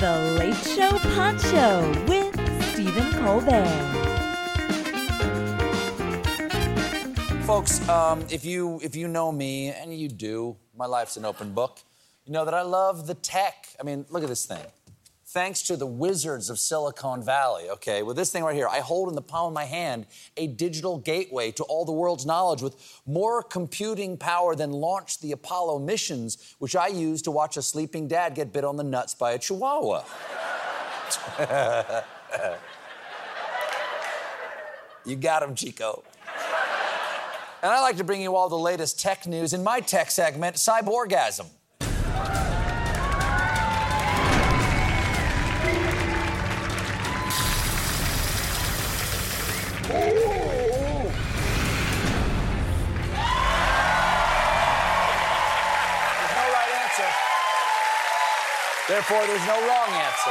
The Late Show Pod Show with Stephen Colbert. Folks, um, if you if you know me, and you do, my life's an open book. You know that I love the tech. I mean, look at this thing. Thanks to the wizards of Silicon Valley, okay, with this thing right here, I hold in the palm of my hand a digital gateway to all the world's knowledge with more computing power than launched the Apollo missions, which I use to watch a sleeping dad get bit on the nuts by a chihuahua. you got him, Chico. And I like to bring you all the latest tech news in my tech segment, Cyborgasm. Therefore, there's no wrong answer.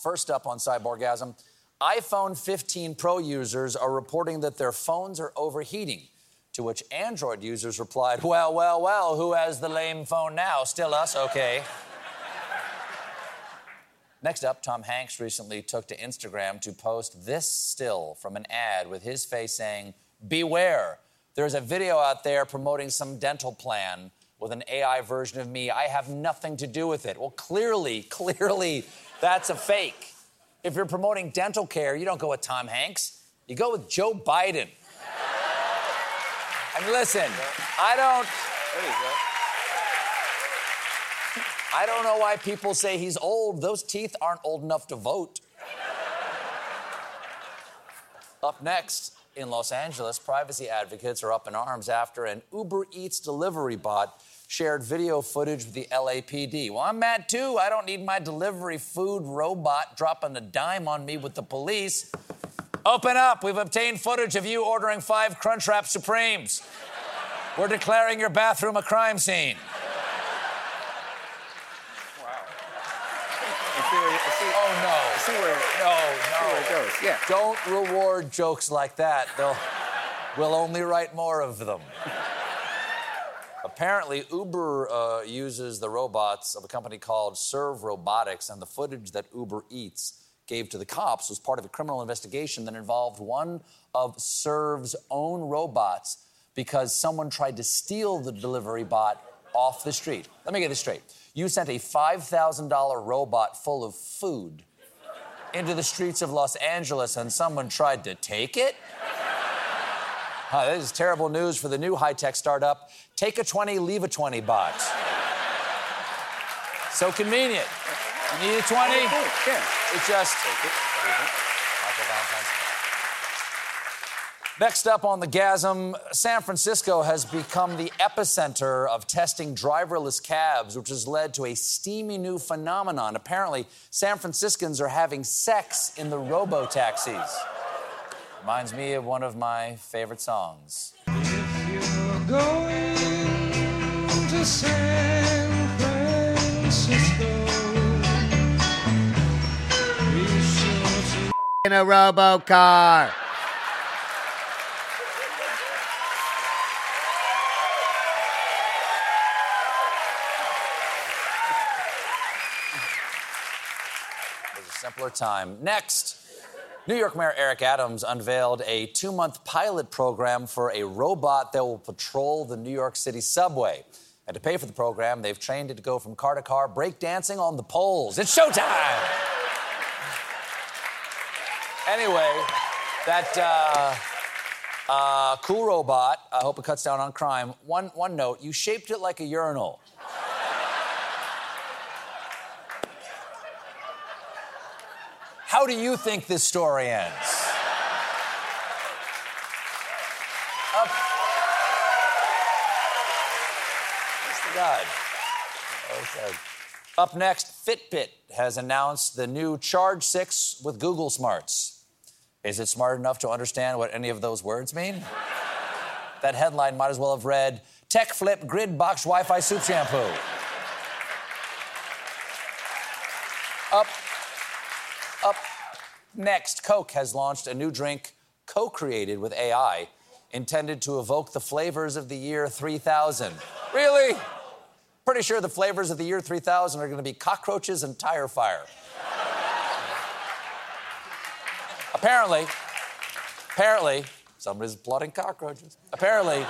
First up on Cyborgasm, iPhone 15 Pro users are reporting that their phones are overheating. To which Android users replied, Well, well, well, who has the lame phone now? Still us, okay. Next up, Tom Hanks recently took to Instagram to post this still from an ad with his face saying, Beware, there's a video out there promoting some dental plan with an AI version of me. I have nothing to do with it. Well, clearly, clearly, that's a fake. If you're promoting dental care, you don't go with Tom Hanks, you go with Joe Biden. And listen, I don't. I don't know why people say he's old. Those teeth aren't old enough to vote. up next, in Los Angeles, privacy advocates are up in arms after an Uber Eats delivery bot shared video footage with the LAPD. Well, I'm mad too. I don't need my delivery food robot dropping a dime on me with the police. Open up. We've obtained footage of you ordering five Crunchwrap Supremes. We're declaring your bathroom a crime scene. Oh no. See where, No, no. where it goes. Yeah. Don't reward jokes like that. They'll we'll only write more of them. Apparently, Uber uh, uses the robots of a company called Serve Robotics, and the footage that Uber Eats gave to the cops was part of a criminal investigation that involved one of Serve's own robots because someone tried to steal the delivery bot off the street. Let me get this straight. You sent a $5,000 robot full of food into the streets of Los Angeles and someone tried to take it? This is terrible news for the new high tech startup. Take a 20, leave a 20 bot. so convenient. You need a 20? Yeah. It just. Next up on the GASM, San Francisco has become the epicenter of testing driverless cabs, which has led to a steamy new phenomenon. Apparently, San Franciscans are having sex in the robo taxis. Reminds me of one of my favorite songs. in a robo car. Simpler time. Next, New York Mayor Eric Adams unveiled a two month pilot program for a robot that will patrol the New York City subway. And to pay for the program, they've trained it to go from car to car, breakdancing on the poles. It's showtime! anyway, that uh, uh, cool robot, I hope it cuts down on crime. One, one note you shaped it like a urinal. Do you think this story ends? Up. Next, Fitbit has announced the new Charge 6 with Google Smarts. Is it smart enough to understand what any of those words mean? that headline might as well have read Tech Flip Grid Box Wi Fi Soup Shampoo. Up next, Coke has launched a new drink co created with AI intended to evoke the flavors of the year 3000. Really? Pretty sure the flavors of the year 3000 are going to be cockroaches and tire fire. apparently, apparently, somebody's plotting cockroaches. Apparently,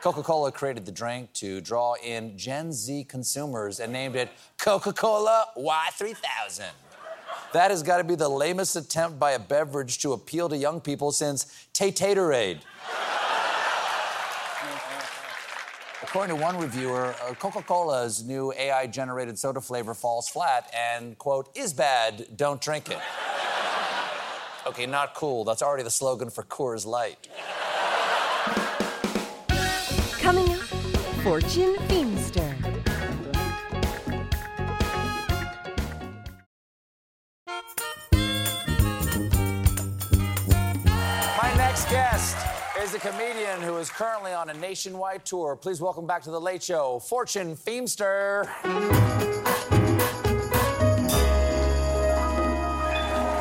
Coca Cola created the drink to draw in Gen Z consumers and named it Coca Cola Y3000. That has got to be the lamest attempt by a beverage to appeal to young people since Tay-Taterade. According to one reviewer, uh, Coca Cola's new AI generated soda flavor falls flat and, quote, is bad, don't drink it. okay, not cool. That's already the slogan for Coors Light. Coming up, Fortune Feimster. Is a comedian who is currently on a nationwide tour. Please welcome back to The Late Show, Fortune Feimster.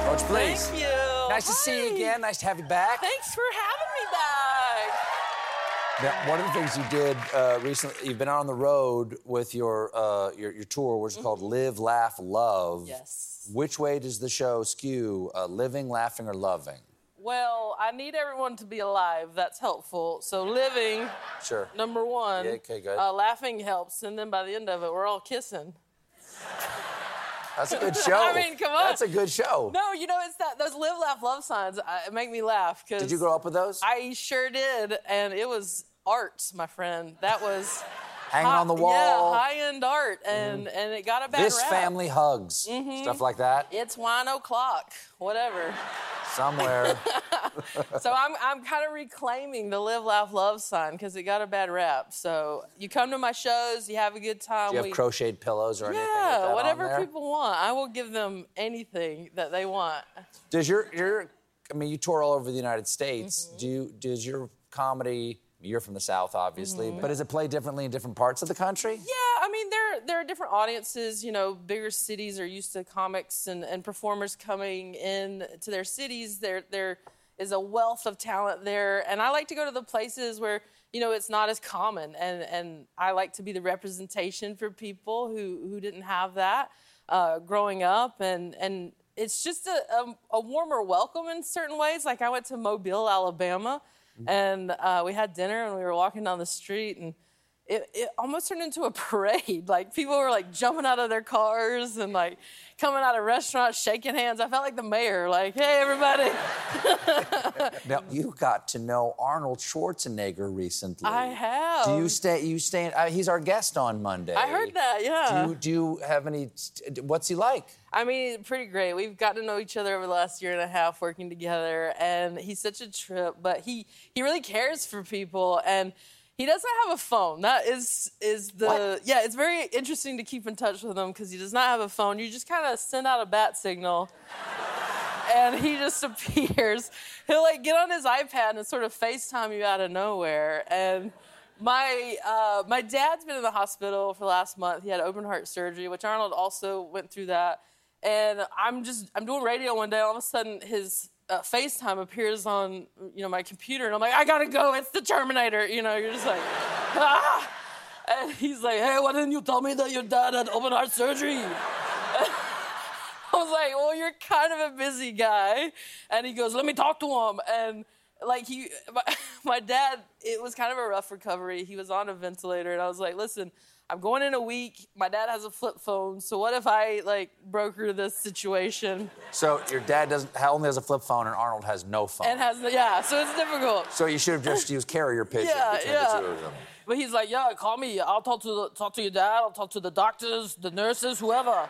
Coach, please. Thank you. Nice to see you again. Nice to have you back. Thanks for having me back. Now, one of the things you did uh, recently, you've been out on the road with your, uh, your, your tour, which is called Live, Laugh, Love. Mm-hmm. Yes. Which way does the show skew, uh, living, laughing, or loving? Well, I need everyone to be alive. That's helpful. So living, Sure. number one. Yeah, okay, good. Uh, laughing helps, and then by the end of it, we're all kissing. That's a good show. I mean, come on. That's a good show. No, you know it's that those live, laugh, love signs uh, make me laugh. Cause Did you grow up with those? I sure did, and it was art, my friend. That was Hanging hi- on the wall. Yeah, high end art, and and it got a bad this rap. Mm-hmm. family hugs. Stuff like that. It's wine o'clock, whatever. Somewhere. so I'm, I'm kind of reclaiming the live, laugh, love sign because it got a bad rap. So you come to my shows, you have a good time. Do you have we- crocheted pillows or anything like that yeah, on whatever people want. I will give them anything that they want. Does your your I mean you tour all over the United States. Mm-hmm. Do you does your comedy you're from the South obviously, Mm-hmm. but does it play differently in different parts of the country? Yeah, I mean there there are different audiences. You know, bigger cities are used to comics and, and performers coming in to their cities. There there is a wealth of talent there, and I like to go to the places where you know it's not as common, and and I like to be the representation for people who who didn't have that uh, growing up, and and it's just a, a, a warmer welcome in certain ways. Like I went to Mobile, Alabama, and uh, we had dinner, and we were walking down the street, and it, it almost turned into a parade. Like people were like jumping out of their cars and like coming out of restaurants, shaking hands. I felt like the mayor, like, hey everybody. Now you got to know Arnold Schwarzenegger recently. I have. Do you stay? You stay? Uh, he's our guest on Monday. I heard that, yeah. Do you, do you have any? What's he like? I mean, pretty great. We've gotten to know each other over the last year and a half working together, and he's such a trip. But he he really cares for people, and he doesn't have a phone. That is is the What? yeah. It's very interesting to keep in touch with him because he does not have a phone. You just kind of send out a bat signal. And he just appears. He'll like get on his iPad and sort of FaceTime you out of nowhere. And my uh, my dad's been in the hospital for the last month. He had open heart surgery, which Arnold also went through that. And I'm just I'm doing radio one day. All of a sudden, his uh, FaceTime appears on you know my computer, and I'm like, I gotta go. It's the Terminator. You know, you're just like, ah. And he's like, Hey, why didn't you tell me that your dad had open heart surgery? I was like, well, you're kind of a busy guy. And he goes, let me talk to him. And like he, my, my dad, it was kind of a rough recovery. He was on a ventilator, and I was like, listen. I'm going in a week. My dad has a flip phone, so what if I like broker this situation So your dad doesn't only has a flip phone, and Arnold has no phone. and has yeah? So it's difficult. so you should have just used carrier pigeon Yeah, between yeah. the two of them. But he's like, yeah, call me. I'll talk to the, talk to your dad. I'll talk to the doctors, the nurses, whoever.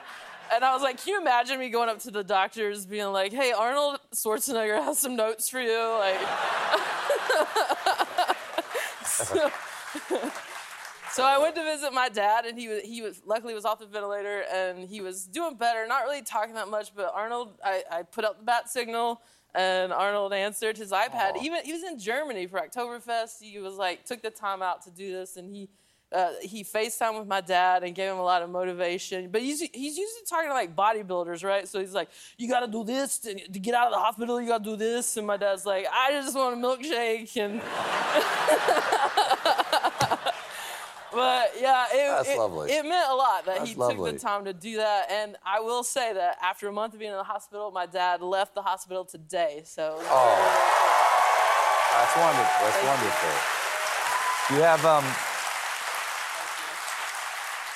And I was like, can you imagine me going up to the doctors, being like, hey, Arnold Schwarzenegger has some notes for you, like. so, so I went to visit my dad, and he was he was luckily was off the ventilator, and he was doing better. Not really talking that much, but Arnold, I, I put out the bat signal, and Arnold answered his iPad. Even he was in Germany for Oktoberfest. He was like took the time out to do this, and he. Uh, he FaceTime with my dad and gave him a lot of motivation. But he's he's usually talking to like bodybuilders, right? So he's like, "You got to do this to, to get out of the hospital. You got to do this." And my dad's like, "I just want a milkshake." And But yeah, it, it, it meant a lot that That's he lovely. took the time to do that. And I will say that after a month of being in the hospital, my dad left the hospital today. So Oh, that's wonderful. That's wonderful. You have um.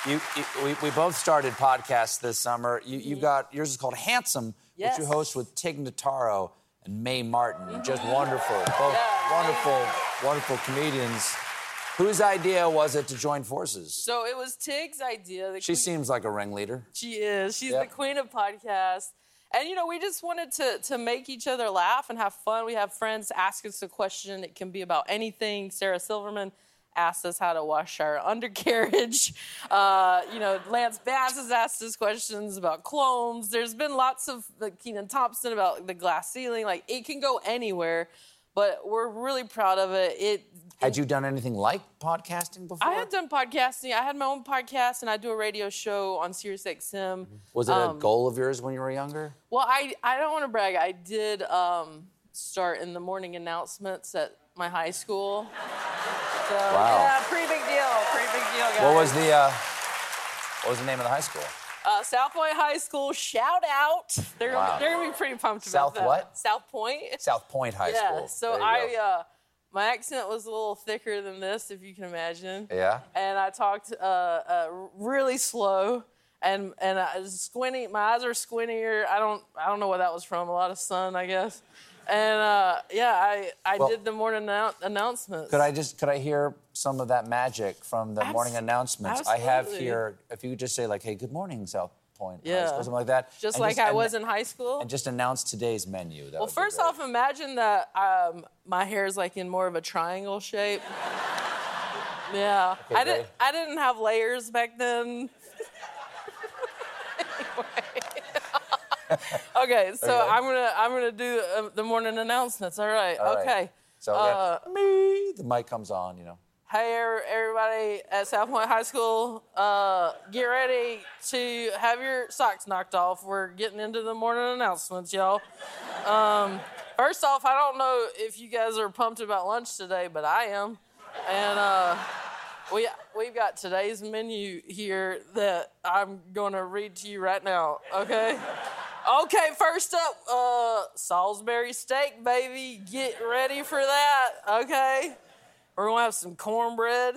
You, you we, we both started podcasts this summer. You you've got yours is called Handsome, which you Mm-hmm. Yes. Mm-hmm. host with Tig Notaro and Mae Martin. Just wonderful, both Yeah, wonderful, wonderful comedians. Whose idea was it to join forces? so it was Tig's idea. She queen- seems like a ringleader. She is. She's Yep. the queen of podcasts. And you know, we just wanted to to make each other laugh and have fun. We have friends ask us a question. It can be about anything. Sarah Silverman asked us how to wash our undercarriage. Uh, you know, Lance Bass has asked us questions about clones. There's been lots of like Kenan Thompson about the glass ceiling. Like it can go anywhere, but we're really proud of it. It Had you done anything like podcasting before? I had done podcasting. I had my own podcast, and I do a radio show on SiriusXM. Was it a Um, goal of yours when you were younger? Well, I I don't want to brag. I did um, start in the morning announcements at my high school. So, Wow. Yeah, pretty big deal. Pretty big deal, guys. What was the uh, what was the name of the high school? Uh, South Point High School? Shout out! They're Wow. they're gonna be pretty pumped South about that. South what? South Point. South Point High School. yeah. School. So I uh, my accent was a little thicker than this, if you can imagine. Yeah. and I talked uh, uh, really slow, and and I was squinty. My eyes are squintier. I don't I don't know what that was from. A lot of sun, I guess. And uh, yeah, I I Well- did the morning annou- announcements. Could I just could I hear some of that magic from the morning announcements? I have here. If you could just say like, "Hey, good morning, South Point," Yeah. School," something like that. Just and like I and- was in high school. And just announce today's menu. That well, first off, imagine that um, my hair is like in more of a triangle shape. Yeah, I great. didn't. I didn't have layers back then. okay, so Okay. I'm gonna I'm gonna do uh, the morning announcements. All right. All right. okay. So uh, yeah, me, the mic comes on. You know. Hey, er- everybody at South Point High School, uh, get ready to have your socks knocked off. We're getting into the morning announcements, y'all. Um, first off, I don't know if you guys are pumped about lunch today, but I am. And uh, we, we've got today's menu here that I'm going to read to you right now, okay? Okay, first up, uh, Salisbury steak, baby. Get ready for that, okay? We're gonna have some cornbread.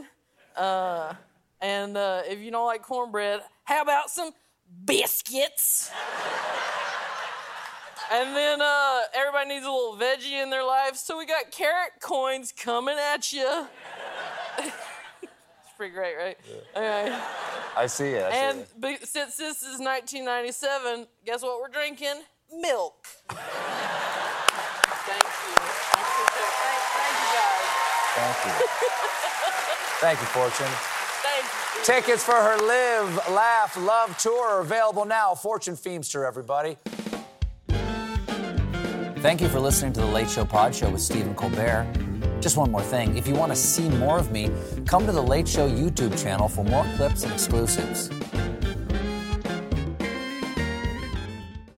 Uh, and uh, if you don't like cornbread, how about some biscuits? and then uh, everybody needs a little veggie in their life, so we got carrot coins coming at you. it's pretty great, right? Okay. I see it. I see And it. be- since this is 1997, guess what we're drinking? Milk. Thank you. I appreciate it. Thank, thank you guys. Thank you. Thank you, Fortune. Thank you. Tickets for her Live, Laugh, Love tour are available now. Fortune Feimster, everybody. Thank you for listening to the Late Show Pod Show with Stephen Colbert. Just one more thing. If you want to see more of me, come to the Late Show YouTube channel for more clips and exclusives.